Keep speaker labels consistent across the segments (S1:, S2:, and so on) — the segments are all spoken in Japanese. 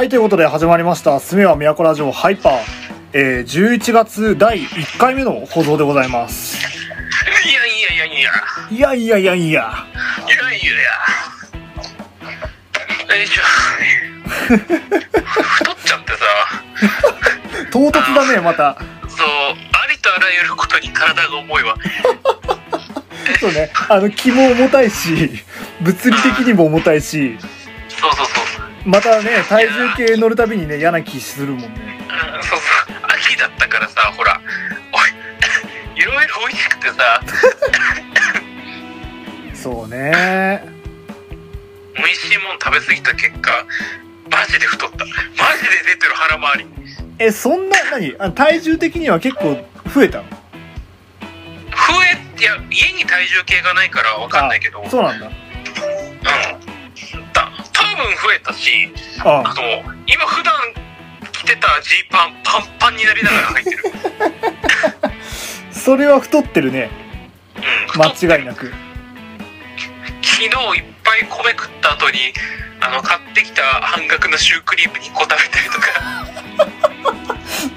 S1: はい、ということで始まりました、すめは都ラジオハイパー、えー、11月第1回目の放送でございます。
S2: いやいやいやいや、
S1: いやいやいやいや、
S2: いやいやいや。よいしょ。太っちゃってさ、
S1: 唐突だね、また。
S2: そう、ありとあらゆることに体が重いわ。
S1: そうね、あの、気も重たいし、物理的にも重たいし。またね、体重計乗るたびにね、嫌な気するもんね。
S2: うんそうそう。秋だったからさ、ほら、おい、いろいろ美味しくてさ、
S1: そうね。
S2: 美味しいもん食べ過ぎた結果、マジで太った。マジで出てる腹回り。
S1: え、そんな、何？あ体重的には結構増えたの？
S2: 増え、いや、家に体重計がないからわかんないけど、
S1: あそうなんだ。
S2: うん。分増えたし、
S1: あ
S2: あと、今普段着てたジーパンパンパンになりながら履いてる。
S1: それは太ってるね。
S2: うん。
S1: 間違いなく。
S2: 昨日いっぱい米食った後に、あの、買ってきた半額のシュークリーム2個食べたりとか、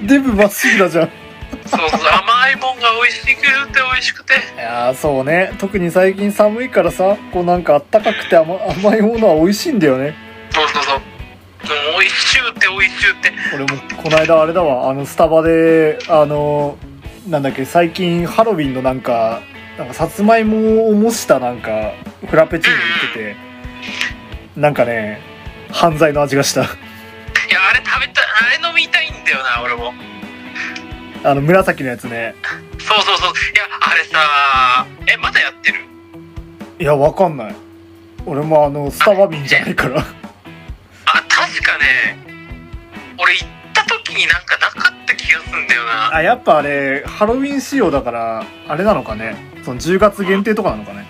S1: デブまっしぐらじゃん。い
S2: そうそう、甘いもんが美味しくて美味しくて。
S1: やーそうね。特に最近寒いからさ、こうなんかあったかくて甘甘いものは美味しいんだよね。
S2: そうそうそう。もう美味しゅうて美味しゅうて。
S1: 俺もこの間あれだわ、あのスタバで、あの、なんだっけ、最近ハロウィンのなんか、なんかさつまいもを模したなんか、フラペチーノ売ってて、なんかね、犯罪の味がした。
S2: いや、あれ食べたい、あれ飲みたいんだよな、俺も。
S1: あの、紫のやつね。
S2: そうそうそう。いや、あれさ、え、まだやってる？
S1: いや、わかんない。俺もあの、スタバ民じゃないから。
S2: あ、確かね、俺行った時になんかなかった気がすんだよな。
S1: あ、やっぱあれ、ハロウィン仕様だから、あれなのかね。その10月限定とかなのかね。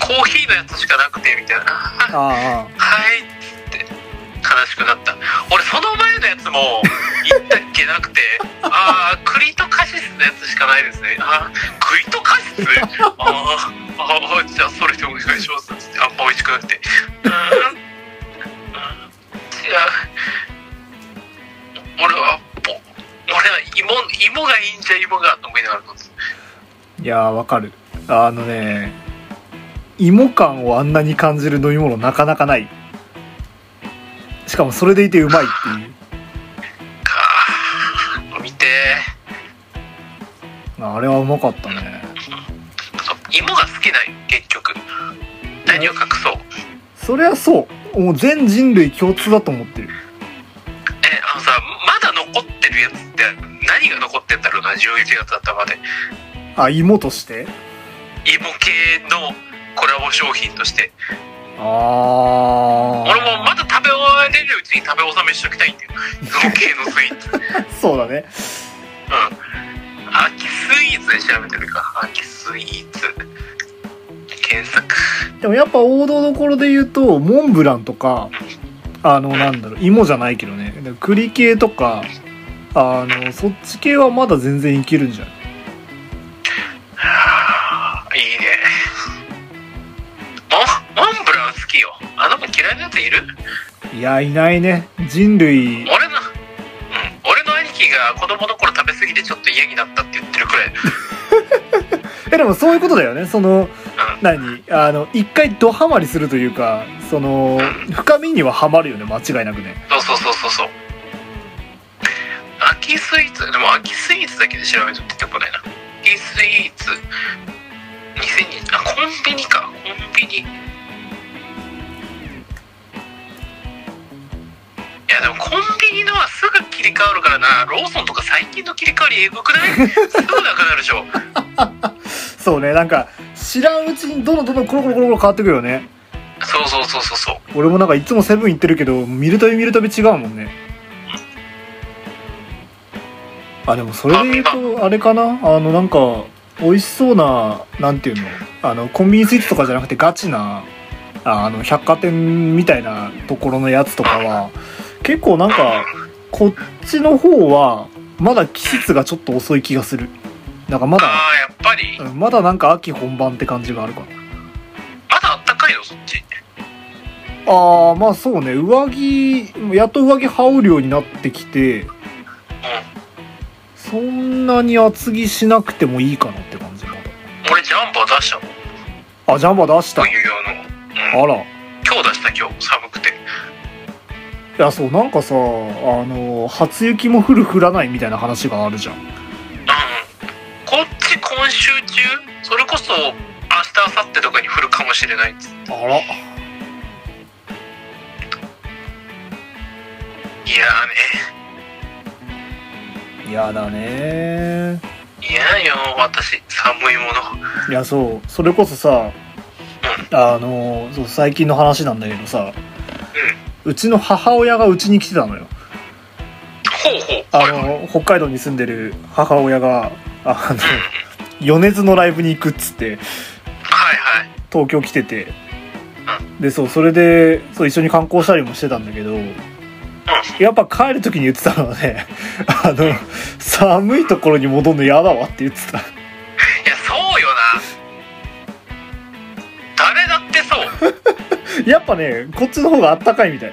S2: コーヒーのやつしかなくて、みたいな。あ
S1: ああ、
S2: はい悲しくなった。俺その前のやつも 言ったっけなくてああ栗とカシスのやつしかないですね。あー栗とカシス？あーあーじゃあそれでお願いします。っつってあんま美味しくなくて。うーん。うん。違う俺はぽ俺は芋芋がいいんじゃ芋がと思いながら
S1: いやー、わかる。あのね、芋感をあんなに感じる飲み物なかなかない。しかもそれでいてうまいっていう。
S2: かー飲みて
S1: あれはうまかったね。
S2: 芋が好きな結局何を隠そう
S1: そりゃそう。もう全人類共通だと思ってる。
S2: えあのさまだ残ってるやつって何が残ってんだろうな11月頭で
S1: あ、芋として？
S2: 芋系のコラボ商品として
S1: あ
S2: 俺もまだ食べ終われるうちに食べ納めしときたいんだよ芋系のスイーツ。
S1: そうだね。
S2: 秋スイーツで調べてるか。秋スイーツ。検索。
S1: でもやっぱ王道どころで言うと、モンブランとか、あの、なんだろう、芋じゃないけどね。で栗系とか、あの、そっち系はまだ全然いけるんじゃない？
S2: はあいいね。モモンブラン好きよ。あの子嫌いなやついる？
S1: いや、いないね。人類、
S2: 俺のうん。俺の兄貴が子供の頃食べ過ぎてちょっと嫌になったって言ってるくらい。
S1: え、でもそういうことだよね。その、
S2: うん。
S1: 何？あの、一回ドハマりするというか、その、深みにはハマるよね、間違いなくね。
S2: そうそうそうそうそう。秋スイーツでも秋スイーツだけで調べると出てこないな。秋スイーツ2020あコンビニか。コンビニやでもコンビニのはすぐ切り替わるからな。ローソンとか最近の切り替わりエグくない？すぐなくなるでしょ。
S1: そうね、なんか、知らんうちにどんどんどんどんコロコロコロコロ変わってくるよね。
S2: そうそうそうそうそう。
S1: 俺もなんかいつもセブン行ってるけど、見るたび見るたび違うもんね。あ、でもそれで言うと、あれかな？あの、なんか、美味しそうな、なんていうの？あの、コンビニスイーツとかじゃなくてガチな、あの、百貨店みたいなところのやつとかは、結構なんか、こっちの方は、まだ季節がちょっと遅い気がする。なんかまだ、
S2: ああやっぱり？
S1: うんまだなんか秋本番って感じがあるかな。
S2: まだあったかいのそっち。
S1: ああまあそうね。上着やっと上着羽織るようになってきて
S2: うん
S1: そんなに厚着しなくてもいいかなって感じ。ま
S2: 俺ジャンパー出したの
S1: だあジャンバー出した？
S2: うん、
S1: あら。
S2: 今日出した今日。寒くて
S1: いやそうなんかさあの初雪も降る降らないみたいな話があるじゃん。
S2: うんこっち今週中それこそ明日明後日とかに降るかもしれないっつ
S1: あら。
S2: いやーね。
S1: 嫌だね。
S2: 嫌よ私。寒いもの。
S1: いやそう。それこそさあのそう最近の話なんだけどさ。うちの母親がうちに来てたのよ。あの北海道に住んでる母親があの米津のライブに行くっつって東京来てて。でそうそれでそう一緒に観光したりもしてたんだけどやっぱ帰る時に言ってたのはねあの寒いところに戻るの嫌だわって言ってた
S2: やっ
S1: ぱねこっちの方があったかいみたい。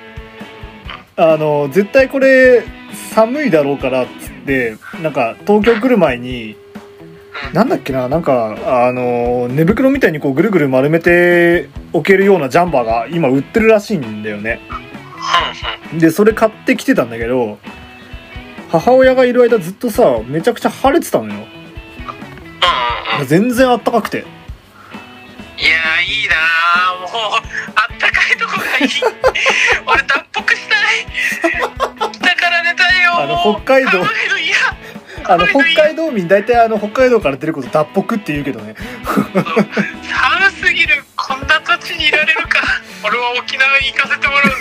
S1: あの絶対これ寒いだろうからっつってなんか東京来る前になんだっけななんかあの寝袋みたいにこうぐるぐる丸めておけるようなジャンバーが今売ってるらしいんだよね。でそれ買ってきてたんだけど母親がいる間ずっとさめちゃくちゃ晴れてたのよ。全然あったかくて。
S2: いやーいいなーもう俺脱北したいだから寝たいよ
S1: あの北海道。あの北海道民大体あの北海道から出ること脱北って言うけどね。
S2: 寒すぎる。こんな土地にいられるか。俺は沖縄に行かせてもらうぜ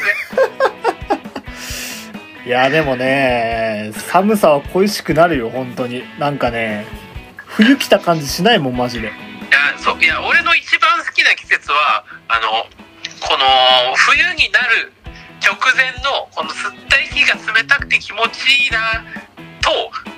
S1: いやでもね寒さは恋しくなるよ本当に。なんかね冬来た感じしないもんマジで。
S2: いやそういや俺の一番好きな季節はあのこの冬になる直前のこの吸った息が冷たくて気持ちいいなと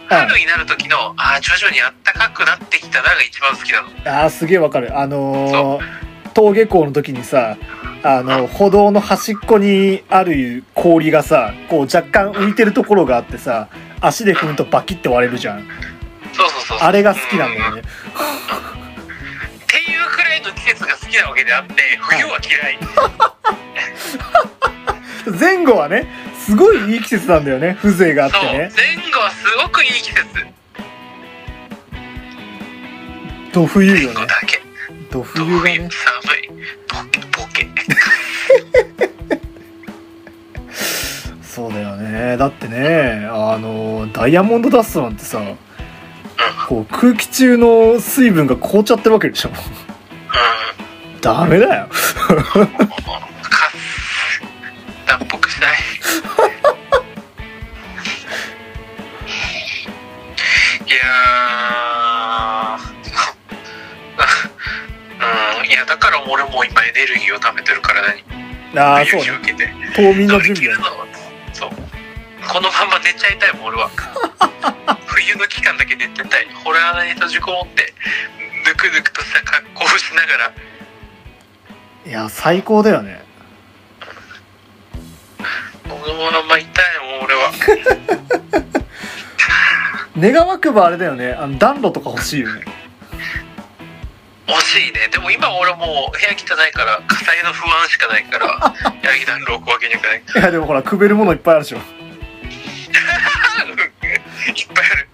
S2: 春になる時のあー徐々に暖かくなってきたなが一番好きなの。
S1: あーすげえわかる。あのー登下校の時にさあの歩道の端っこにある氷がさこう若干浮いてるところがあってさ足で踏むとバキって割れるじゃん。
S2: そうそうそうそう。
S1: あれが好きなんだよね。
S2: っていうくらいの季節が好きなわけであって冬は嫌い、
S1: 前後はねすごいいい季節なんだよね。風情があって
S2: そう。前
S1: ね
S2: 後はすごくいい季節。
S1: ど冬よね。
S2: 前後だけ。
S1: ど冬
S2: 冬
S1: がね。
S2: 寒い。ボケボケ。
S1: そうだよね。だってねあのダイヤモンドダストなんてさこう空気中の水分が凍っちゃってるわけでしょ。
S2: うん
S1: ダメだよ。
S2: かす脱北したいいやうんいやだから俺も今エネルギーを貯めてる体に
S1: ああそうね
S2: 冬
S1: 眠の準備
S2: そうこのまま寝ちゃいたいもん俺は冬の期間だけ寝てたいホラー穴に閉じこもってぬくぬくとした格好をしながら
S1: いや最高だよね。
S2: このままいたいもん俺は。
S1: 願わくばあれだよね。あの暖炉とか欲しいよね。
S2: 欲しいね。でも今俺もう部屋汚いから火災の不安しかないから ヤギ暖炉置くわけにはいかない。
S1: いやでもほらくべるものいっぱいあるでしょ。
S2: いっぱいある。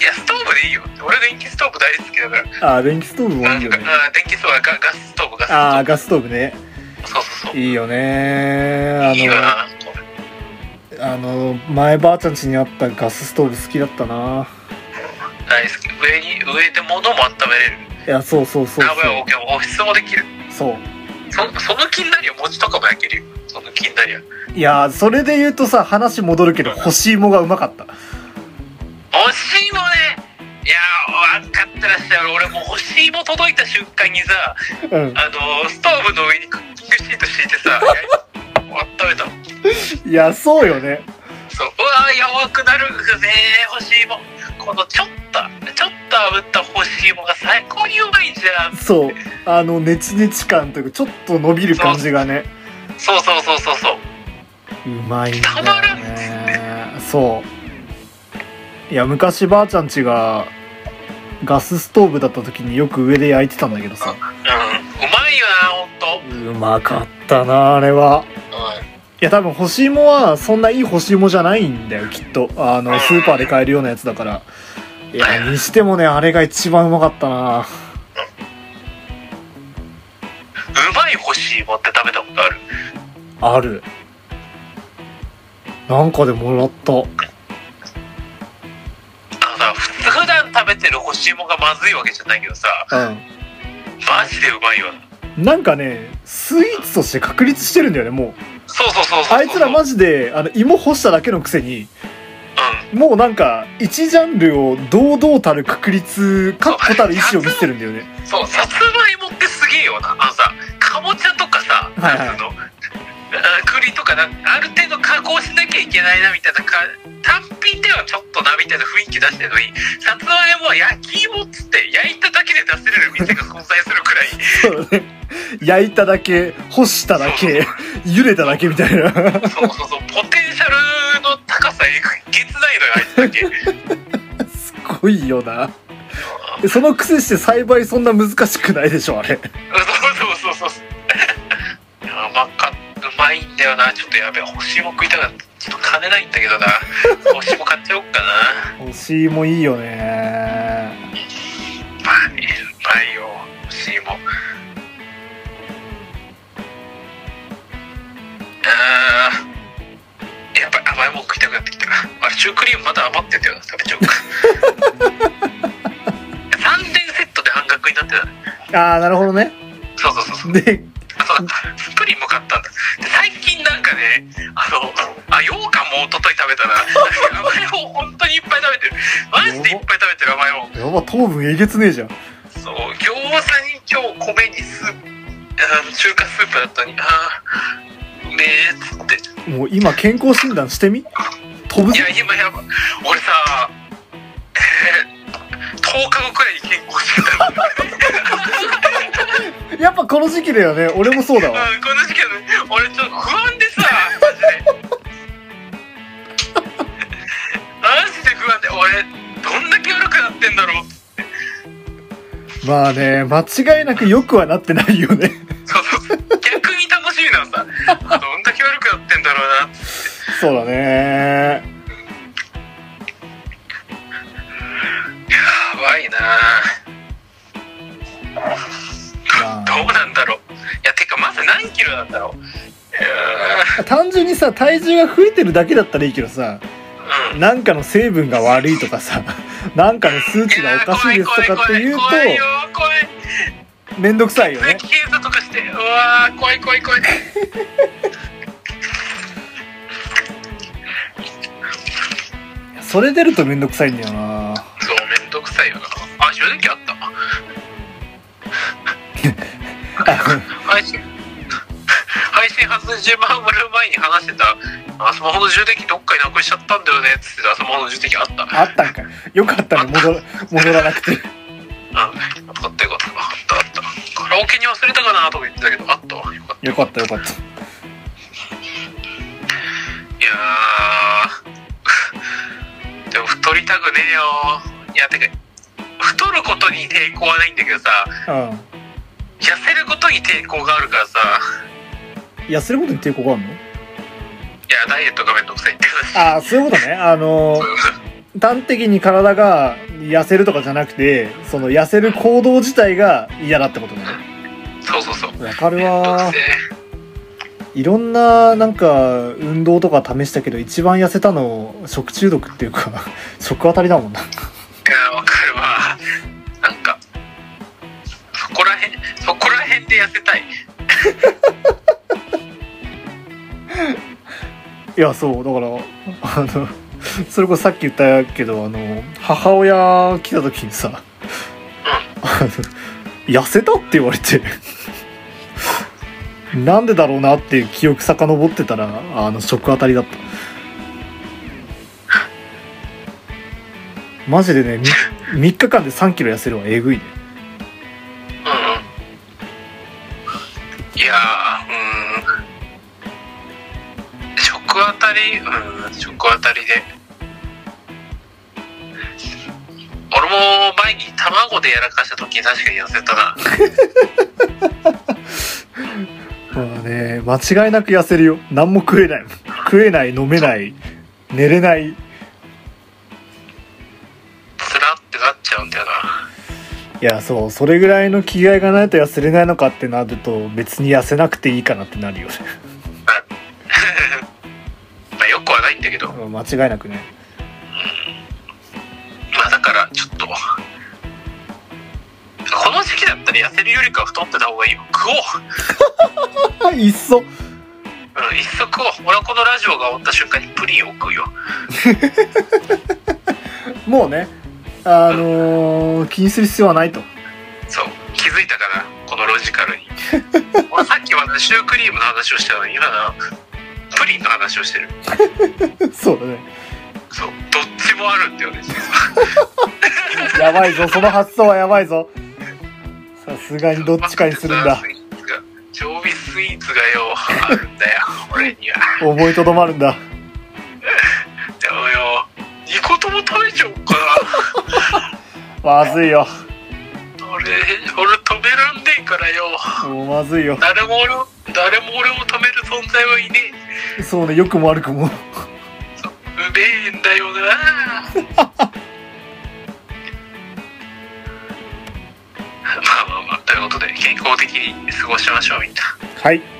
S2: いやストーブでいいよ俺電気ストーブ大好きだから。
S1: ああ電気ストーブもいいよね。
S2: あ電気ストーブはガガスストーブガス
S1: ああガスストーブね。
S2: そうそうそう。
S1: いいよねあ
S2: いいよな
S1: のあの前ばあちゃん家にあったガスストーブ好きだったな。
S2: 大好き。上に上で物も温めれる。
S1: いやそうそうそうそ
S2: オフィスもできる。
S1: うそう。
S2: そその気になりゃ餅とかも焼けるよ。その気になりゃ
S1: いやそれで言うとさ話戻るけど干し芋がうまかった。
S2: 干し芋ってらっしゃる。俺もう干し芋届いた瞬間にさ
S1: うん。
S2: あのストーブの上にクッキングシート敷いてさや温めたの。
S1: いやそうよね。
S2: そううわーやばくなるぜ。干し芋このちょっとちょっと炙った干し芋が最高にうまいじゃん。
S1: そう。あのネチネチ感というかちょっと伸びる感じがね。
S2: そうそうそうそうそう。
S1: うまいんだ
S2: たまらん
S1: よねそう。いや昔ばあちゃんちがガスストーブだった時によく上で焼いてたんだけどさ。
S2: うんうまいよなほんと。
S1: うまかったなあれは。
S2: うん
S1: いや多分干し芋はそんないい干し芋じゃないんだよきっと。あのスーパーで買えるようなやつだから。い。やにしてもねあれが一番うまかったな。
S2: うまい干し芋って食べたことある？
S1: ある。なんかでもらった
S2: べてる干し芋がまずいわけじゃないけどさ
S1: う
S2: マジでうまいわ。
S1: んなんかねスイーツとして確立してるんだよねもう。
S2: そうそうそうそうそう。
S1: あいつらマジであの芋干しただけのくせに
S2: うん。
S1: もうなんか一ジャンルを堂々たる確立確固たる意志を見せてるんだよね。
S2: そうさつまいもってすげえよな。あのさかぼちゃとかさ、
S1: はいはい
S2: 栗とかなある程度加工しなきゃいけないなみたいなか単品ではちょっとなみたいな雰囲気出してるのにさつまいもは焼き芋っつって焼いただけで出せれる店が存在するくらい。
S1: ね焼いただけ干しただけ。茹でただけみたいな
S2: そうそうそうポテンシャルの高さえげつないのよあいつだけ。
S1: すごいよな。そのくせして栽培そんな難しくないでしょあれ。
S2: そうそうそうそうだよな。ちょっとやべえ。干し芋食いたかった。ちょっと金ないんだけどな。干し芋買っちゃおっかな。
S1: 干し芋いいよね。
S2: うまいうまいよ。干し芋あー。やっぱり甘いもん食いたくなってきた。あれシュークリームまだ余ってんだよな。食べちゃおうか。3点セットで半額になってた
S1: ああなるほどね。
S2: そうそうそうそう。
S1: で
S2: あそうだ一昨日食べたな甘いもん本当にいっぱい食べてるマジでいっぱい食べてる甘いもん
S1: やば糖分えげつねえじゃん。
S2: そう餃子に今日米にスープあの中華スープだったのにあーうめえっつって。
S1: もう今健康診断してみ？飛ぶ
S2: い
S1: ぜ
S2: や今やば俺さえー、10日後くらいに健康診断
S1: やっぱこの時期だよね。俺もそうだわ。
S2: うんこの時期はね。俺ちょっと不安で俺どんだけ悪くなってんだろう。
S1: まあね間違いなく良くはなってないよね。
S2: そうそう。逆に楽しみなのさあどんだけ悪くなってんだろうな
S1: そうだね。
S2: やばいな。
S1: ま
S2: どうなんだろう。いやてかまず何キロなんだろう。
S1: 単純にさ体重が増えてるだけだったらいいけどさなんかの成分が悪いとかさ なんかの数値がおかしいですとかって言うと
S2: 怖いよ怖い
S1: めんどくさいよね。
S2: 血液検査とかしてうわ怖い怖い怖い
S1: それ出るとめんどくさいんだよな
S2: そうめんどくさいよなあ充電器あった配信配信始まる前に話してたあスマホの充電器どっかになくしちゃったんだよね。っつってたスマホの充電器あった
S1: あったんかい。よかったね。戻ら戻らなくて。
S2: うん。よかったよか。ったあったあった。カラオケに忘れたかなとか言ってたけどあったわ。よかった。
S1: よかったよかった。
S2: いやー。でも太りたくねえよ。いやてか太ることに抵抗はないんだけどさ。
S1: うん。
S2: 痩せることに抵抗があるからさ。
S1: 痩せることに抵抗があるの？
S2: いやダイエットがめんどくさいって話。
S1: ああそういうことね。あの端的に体が痩せるとかじゃなくてその痩せる行動自体が嫌だってことね。
S2: そうそうそう。
S1: わかるわ。いろんななんか運動とか試したけど一番痩せたの食中毒っていうか 食当たりだもんな。い
S2: やわかるわ。なんかそこらへんそこらへんで痩せたい
S1: いやそうだからあのそれこそさっき言ったけどあの母親来た時にさ痩せたって言われてなんでだろうなっていう記憶遡ってたらあの食当たりだった。マジでね3日間で3キロ痩せるわえぐいね。
S2: りで。俺も前に卵でやらかした時に確かに痩せたな。
S1: まあね間違いなく痩せるよ。何も食えない。食えない飲めない。寝れない。
S2: つらってなっちゃうんだよな。い
S1: やそう。それぐらいの気合がないと痩せれないのかってなると別に痩せなくていいかなってなるよ。ね
S2: ないんだけど
S1: 間違いなくね。
S2: まあだからちょっとこの時期だったら痩せるよりかは太ってた方がいいよ。食おう。
S1: あ いっそ。
S2: うん、一足を俺はこのラジオが終わった瞬間にプリンを食うよ。
S1: もうねあのー気にする必要はないと。
S2: そう。気づいたからこのロジカルに。俺さっきまでシュークリームの話をしたのに今なプリンの話をしてる。
S1: そうだね。
S2: そう。どっちもあるんだよね
S1: やばいぞ。その発想はやばいぞ。さすがにどっちかにするんだ。
S2: 常備スイーツがよあるんだよ 俺には。
S1: 思いとどまるんだ。
S2: でもよ2個とも食べちゃおうか
S1: まずいよ。
S2: な俺俺止めらんねえからよ。
S1: もうまずいよ。
S2: 誰も俺を誰も俺を止める存在はいねえ。
S1: そうね良くも悪くも。
S2: うめえんだよな。まあまあまあということで健康的に過ごしましょうみんな。
S1: はい